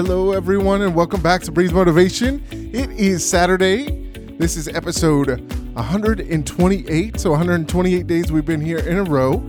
Hello, everyone, and welcome back to Breathe Motivation. It is Saturday. This is episode 128. So, 128 days we've been here in a row.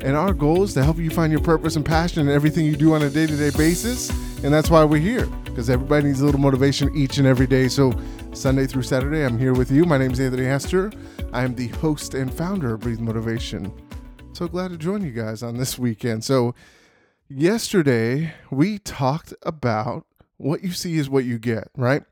And our goal is to help you find your purpose and passion in everything you do on a day to day basis. And that's why we're here, because everybody needs a little motivation each and every day. So, Sunday through Saturday, I'm here with you. My name is Anthony Hester. I am the host and founder of Breathe Motivation. So glad to join you guys on this weekend. So, yesterday we talked about what you see is what you get, right?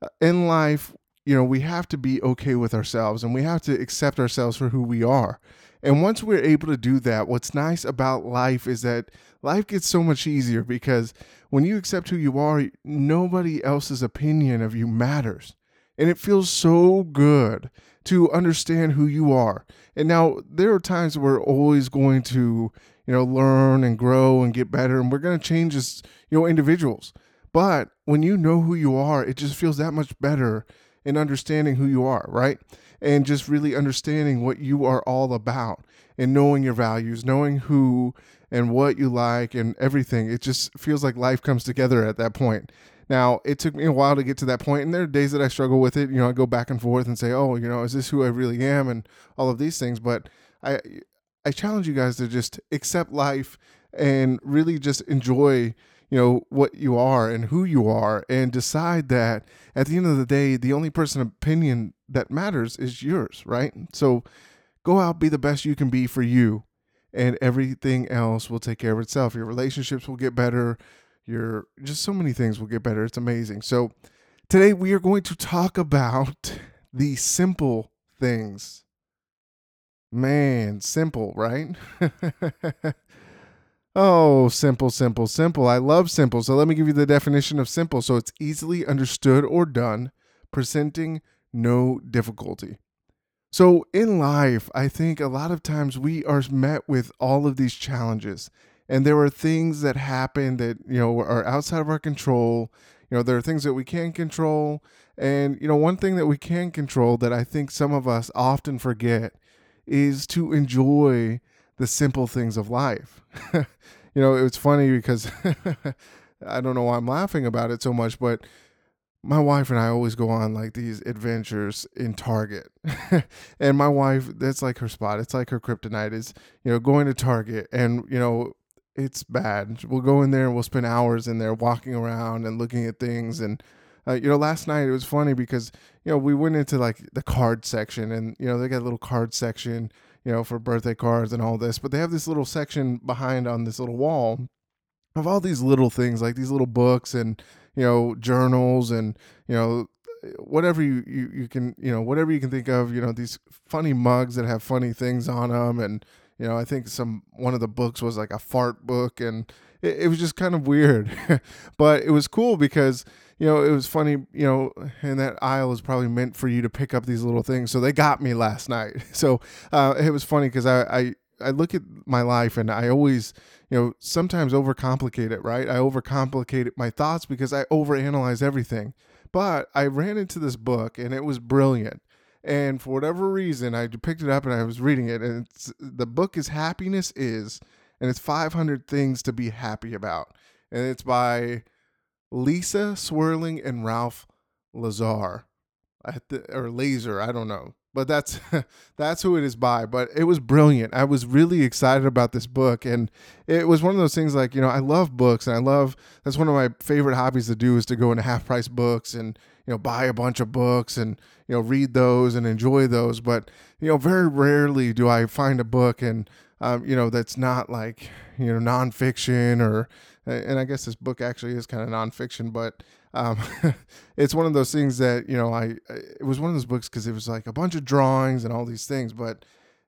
Uh, In life, you know, we have to be okay with ourselves and we have to accept ourselves for who we are. And once we're able to do that, what's nice about life is that life gets so much easier because when you accept who you are, nobody else's opinion of you matters. And it feels so good to understand who you are. And now there are times we're always going to, you know, learn and grow and get better and we're going to change as, you know, individuals. But when you know who you are, it just feels that much better in understanding who you are, right? And just really understanding what you are all about and knowing your values, knowing who and what you like and everything. It just feels like life comes together at that point. Now, it took me a while to get to that point, and there are days that I struggle with it. You know, I go back and forth and say, "Oh, you know, is this who I really am?" and all of these things. But I, I challenge you guys to just accept life and really just enjoy, you know, what you are and who you are, and decide that at the end of the day, the only person opinion that matters is yours, right? So, go out, be the best you can be for you, and everything else will take care of itself. Your relationships will get better your just so many things will get better. It's amazing. So today we are going to talk about the simple things. Man, simple, right? oh, simple, simple, simple. I love simple. So let me give you the definition of simple. So it's easily understood or done, presenting no difficulty. So in life, I think a lot of times we are met with all of these challenges and there are things that happen that you know are outside of our control you know there are things that we can control and you know one thing that we can control that i think some of us often forget is to enjoy the simple things of life you know it's funny because i don't know why i'm laughing about it so much but my wife and I always go on like these adventures in Target. and my wife, that's like her spot. It's like her kryptonite is, you know, going to Target and, you know, it's bad. We'll go in there and we'll spend hours in there walking around and looking at things. And, uh, you know, last night it was funny because, you know, we went into like the card section and, you know, they got a little card section, you know, for birthday cards and all this. But they have this little section behind on this little wall of all these little things, like these little books and, you know, journals and, you know, whatever you, you, you can, you know, whatever you can think of, you know, these funny mugs that have funny things on them and, you know, I think some one of the books was like a fart book, and it, it was just kind of weird, but it was cool because you know it was funny. You know, and that aisle is probably meant for you to pick up these little things. So they got me last night. So uh, it was funny because I, I I look at my life and I always, you know, sometimes overcomplicate it, right? I overcomplicate my thoughts because I overanalyze everything. But I ran into this book and it was brilliant. And for whatever reason, I picked it up and I was reading it. And the book is Happiness Is, and it's 500 Things to Be Happy About. And it's by Lisa Swerling and Ralph Lazar. Or Laser, I don't know. But that's that's who it is by. But it was brilliant. I was really excited about this book, and it was one of those things like you know I love books, and I love that's one of my favorite hobbies to do is to go into half price books and you know buy a bunch of books and you know read those and enjoy those but you know very rarely do i find a book and um, you know that's not like you know nonfiction or and i guess this book actually is kind of nonfiction but um, it's one of those things that you know i it was one of those books because it was like a bunch of drawings and all these things but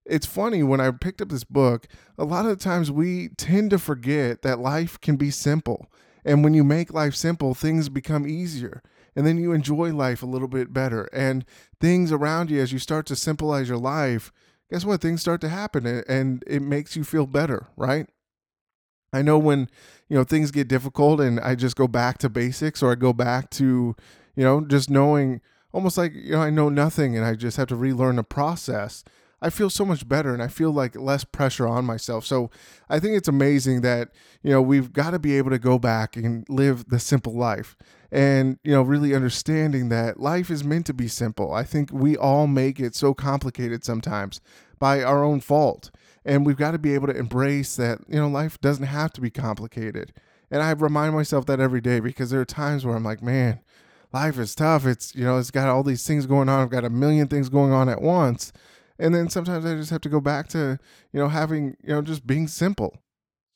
it's funny when I picked up this book, a lot of times we tend to forget that life can be simple. And when you make life simple, things become easier and then you enjoy life a little bit better. And things around you, as you start to simplify your life, guess what? Things start to happen and it makes you feel better, right? I know when, you know, things get difficult and I just go back to basics or I go back to, you know, just knowing almost like, you know, I know nothing and I just have to relearn the process. I feel so much better and I feel like less pressure on myself. So I think it's amazing that, you know, we've got to be able to go back and live the simple life and, you know, really understanding that life is meant to be simple. I think we all make it so complicated sometimes by our own fault. And we've got to be able to embrace that, you know, life doesn't have to be complicated. And I remind myself that every day because there are times where I'm like, man, life is tough. It's, you know, it's got all these things going on. I've got a million things going on at once. And then sometimes I just have to go back to, you know, having, you know, just being simple.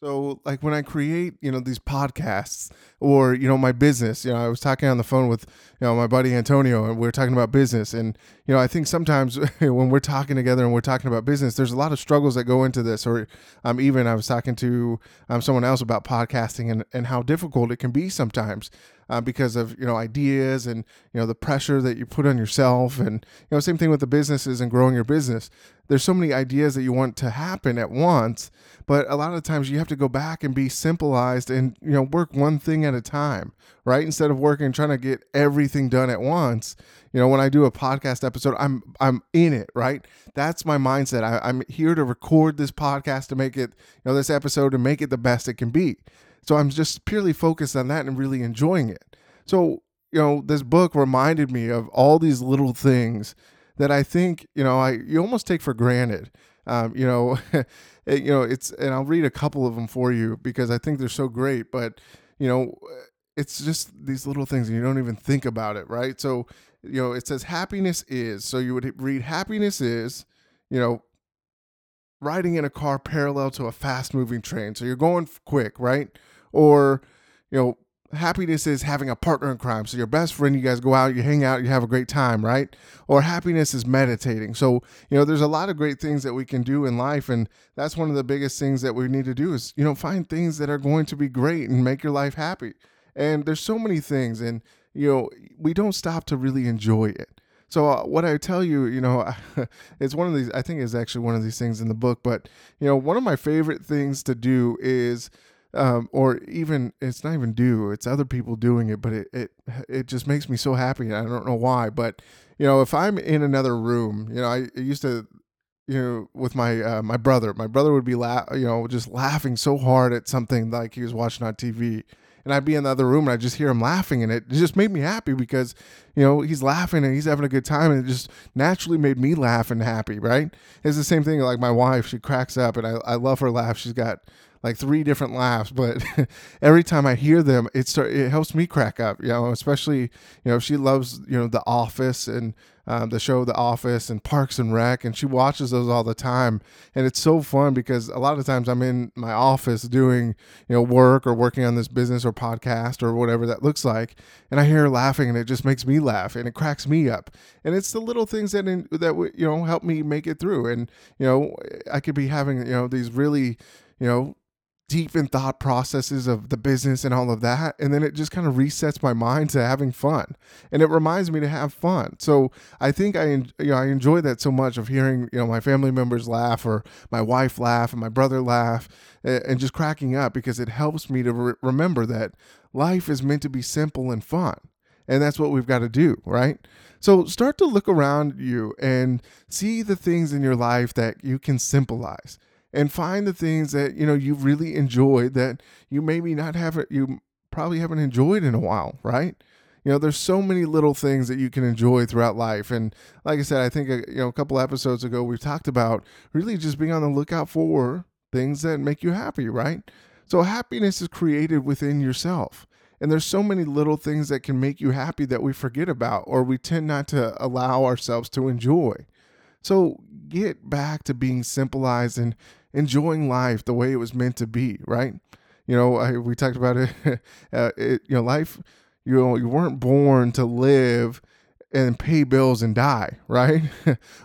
So like when I create, you know, these podcasts or, you know, my business, you know, I was talking on the phone with, you know, my buddy Antonio and we are talking about business. And, you know, I think sometimes when we're talking together and we're talking about business, there's a lot of struggles that go into this. Or um, even I was talking to um, someone else about podcasting and, and how difficult it can be sometimes uh, because of you know ideas and you know the pressure that you put on yourself. And you know same thing with the businesses and growing your business. There's so many ideas that you want to happen at once but a lot of times you have to go back and be simplified and you know work one thing at a time right? Instead of working trying to get everything done at once. You know when i do a podcast episode i'm i'm in it right? That's my mindset. I, i'm here to record this podcast to make it you know this episode to make it the best it can be so I'm just purely focused on that and really enjoying it. So, you know, this book reminded me of all these little things that I think, you know, I you almost take for granted. Um, you know, you know, it's and I'll read a couple of them for you because I think they're so great, but you know, it's just these little things and you don't even think about it, right? So, you know, it says happiness is. So you would read happiness is, you know, riding in a car parallel to a fast moving train. So you're going quick, right? Or, you know, happiness is having a partner in crime. So your best friend, you guys go out, you hang out, you have a great time, right? Or happiness is meditating. So, you know, there's a lot of great things that we can do in life. And that's one of the biggest things that we need to do is, you know, find things that are going to be great and make your life happy. And there's so many things. And, you know, we don't stop to really enjoy it. So uh, what I tell you, you know, it's one of these. I think is actually one of these things in the book. But you know, one of my favorite things to do is um, or even it's not even do it's other people doing it but it, it it just makes me so happy i don't know why but you know if i'm in another room you know i, I used to you know with my uh, my brother. My brother would be la- you know just laughing so hard at something like he was watching on tv and I'd be in the other room and I'd just hear him laughing and it just made me happy because you know he's laughing and he's having a good time and it just naturally made me laugh and happy right? It's the same thing like my wife she cracks up and I, I love her laugh. She's got like three different laughs, but every time I hear them, it start, it helps me crack up. You know, especially you know she loves you know The Office and um, the show The Office and Parks and Rec, and she watches those all the time. And it's so fun because a lot of times I'm in my office doing you know work or working on this business or podcast or whatever that looks like, and I hear her laughing, and it just makes me laugh and it cracks me up. And it's the little things that in, that you know help me make it through. And you know I could be having you know these really you know deep in thought processes of the business and all of that and then it just kind of resets my mind to having fun. And it reminds me to have fun. So i think i you know i enjoy that so much of hearing you know my family members laugh or my wife laugh and my brother laugh and just cracking up because it helps me to re- remember that life is meant to be simple and fun and that's what we've got to do right? So start to look around you and see the things in your life that you can symbolize and find the things that you know you really enjoyed that you maybe not have it you probably haven't enjoyed in a while right? You know there's so many little things that you can enjoy throughout life and like i said i think uh, you know a couple episodes ago we talked about really just being on the lookout for things that make you happy right? So happiness is created within yourself and there's so many little things that can make you happy that we forget about or we tend not to allow ourselves to enjoy so get back to being simplified and enjoying life the way it was meant to be, right? You know, I, we talked about it, uh, it. You know, life. You know, you weren't born to live and pay bills and die, right?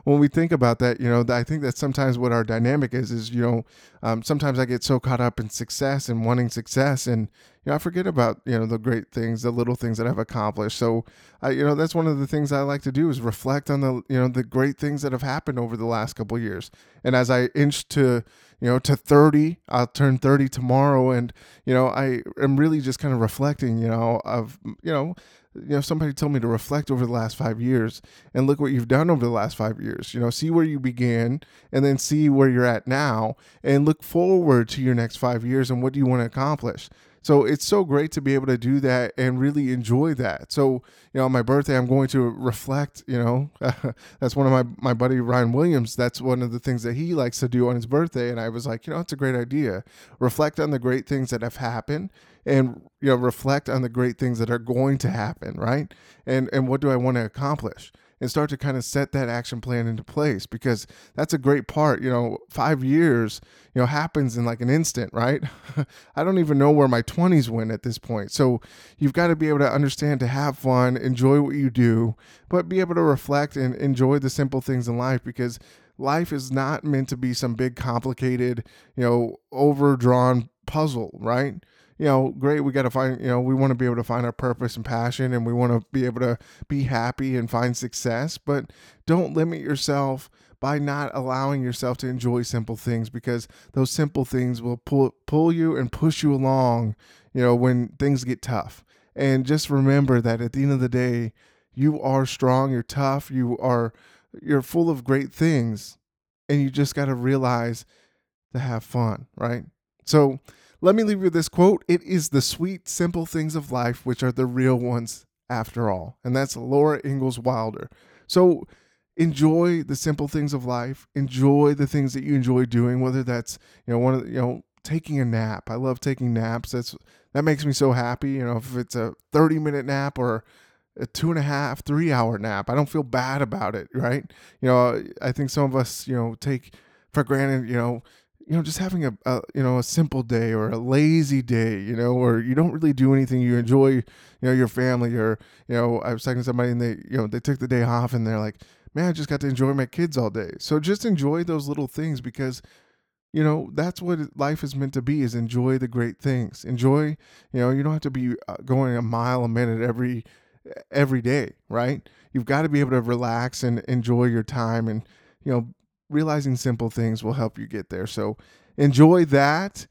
when we think about that, you know, I think that's sometimes what our dynamic is. Is you know, um, sometimes I get so caught up in success and wanting success, and you know, I forget about you know the great things, the little things that I've accomplished. So, I you know, that's one of the things I like to do is reflect on the you know the great things that have happened over the last couple years. And as I inch to you know to 30 i'll turn 30 tomorrow and you know i am really just kind of reflecting you know of you know you know, somebody told me to reflect over the last five years and look what you've done over the last five years. You know, see where you began and then see where you're at now and look forward to your next five years and what do you want to accomplish. So it's so great to be able to do that and really enjoy that. So, you know, on my birthday, I'm going to reflect, you know, that's one of my, my buddy Ryan Williams. That's one of the things that he likes to do on his birthday. And I was like, you know, it's a great idea. Reflect on the great things that have happened and, you know, reflect on the great things that are going to happen. Right. And, and what do I want to accomplish? And start to kind of set that action plan into place because that's a great part. You know, five years, you know, happens in like an instant, right? I don't even know where my 20s went at this point. So you've got to be able to understand to have fun, enjoy what you do, but be able to reflect and enjoy the simple things in life because life is not meant to be some big, complicated, you know, overdrawn puzzle, right? You know, great. We got to find, you know, we want to be able to find our purpose and passion and we want to be able to be happy and find success. But don't limit yourself by not allowing yourself to enjoy simple things because those simple things will pull, pull you and push you along, you know, when things get tough. And just remember that at the end of the day, you are strong, you're tough, you are, you're full of great things. And you just got to realize to have fun, right? So, let me leave you with this quote It is the sweet, simple things of life which are the real ones after all. And that's Laura Ingalls Wilder. So enjoy the simple things of life. Enjoy the things that you enjoy doing, whether that's, you know, one of the, you know, taking a nap. I love taking naps. That's that makes me so happy. You know, if it's a 30 minute nap or a two and a half, three hour nap, I don't feel bad about it, right? You know, I think some of us, you know, take for granted, you know, you know, just having a, a, you know a simple day or a lazy day, you know, or you don't really do anything. You enjoy, you know, your family, or you know, I was talking to somebody and they, you know, they took the day off and they're like, man, I just got to enjoy my kids all day. So just enjoy those little things because, you know, that's what life is meant to be: is enjoy the great things. Enjoy, you know, you don't have to be uh, going a mile a minute every every day, right? You've got to be able to relax and enjoy your time and you know realizing simple things will help you get there. So enjoy that.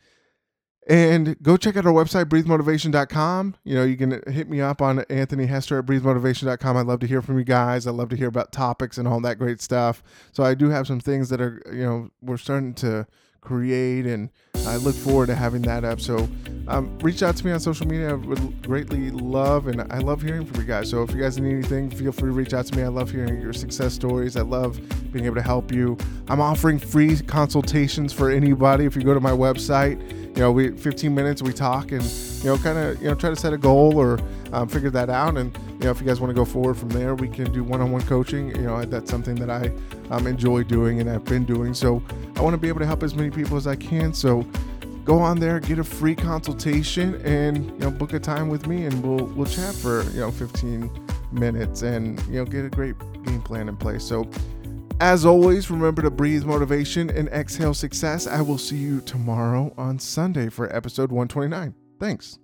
And go check out our website, breathemotivation.com. You know, you can hit me up on Anthony Hester at breathemotivation.com. I'd love to hear from you guys. I'd love to hear about topics and all that great stuff. So I do have some things that are, you know, we're starting to create, and I look forward to having that up. So um, reach out to me on social media. I would greatly love, and I love hearing from you guys. So if you guys need anything, feel free to reach out to me. I love hearing your success stories. I love being able to help you. I'm offering free consultations for anybody. If you go to my website, you know, we 15 minutes we talk and you know, kind of you know try to set a goal or um, figure that out. And you know, if you guys want to go forward from there, we can do one-on-one coaching. You know, that's something that I um, enjoy doing and I've been doing. So I want to be able to help as many people as I can. So go on there, get a free consultation, and you know, book a time with me, and we'll we'll chat for you know 15 minutes, and you know, get a great game plan in place. So. As always, remember to breathe motivation and exhale success. I will see you tomorrow on Sunday for episode 129. Thanks.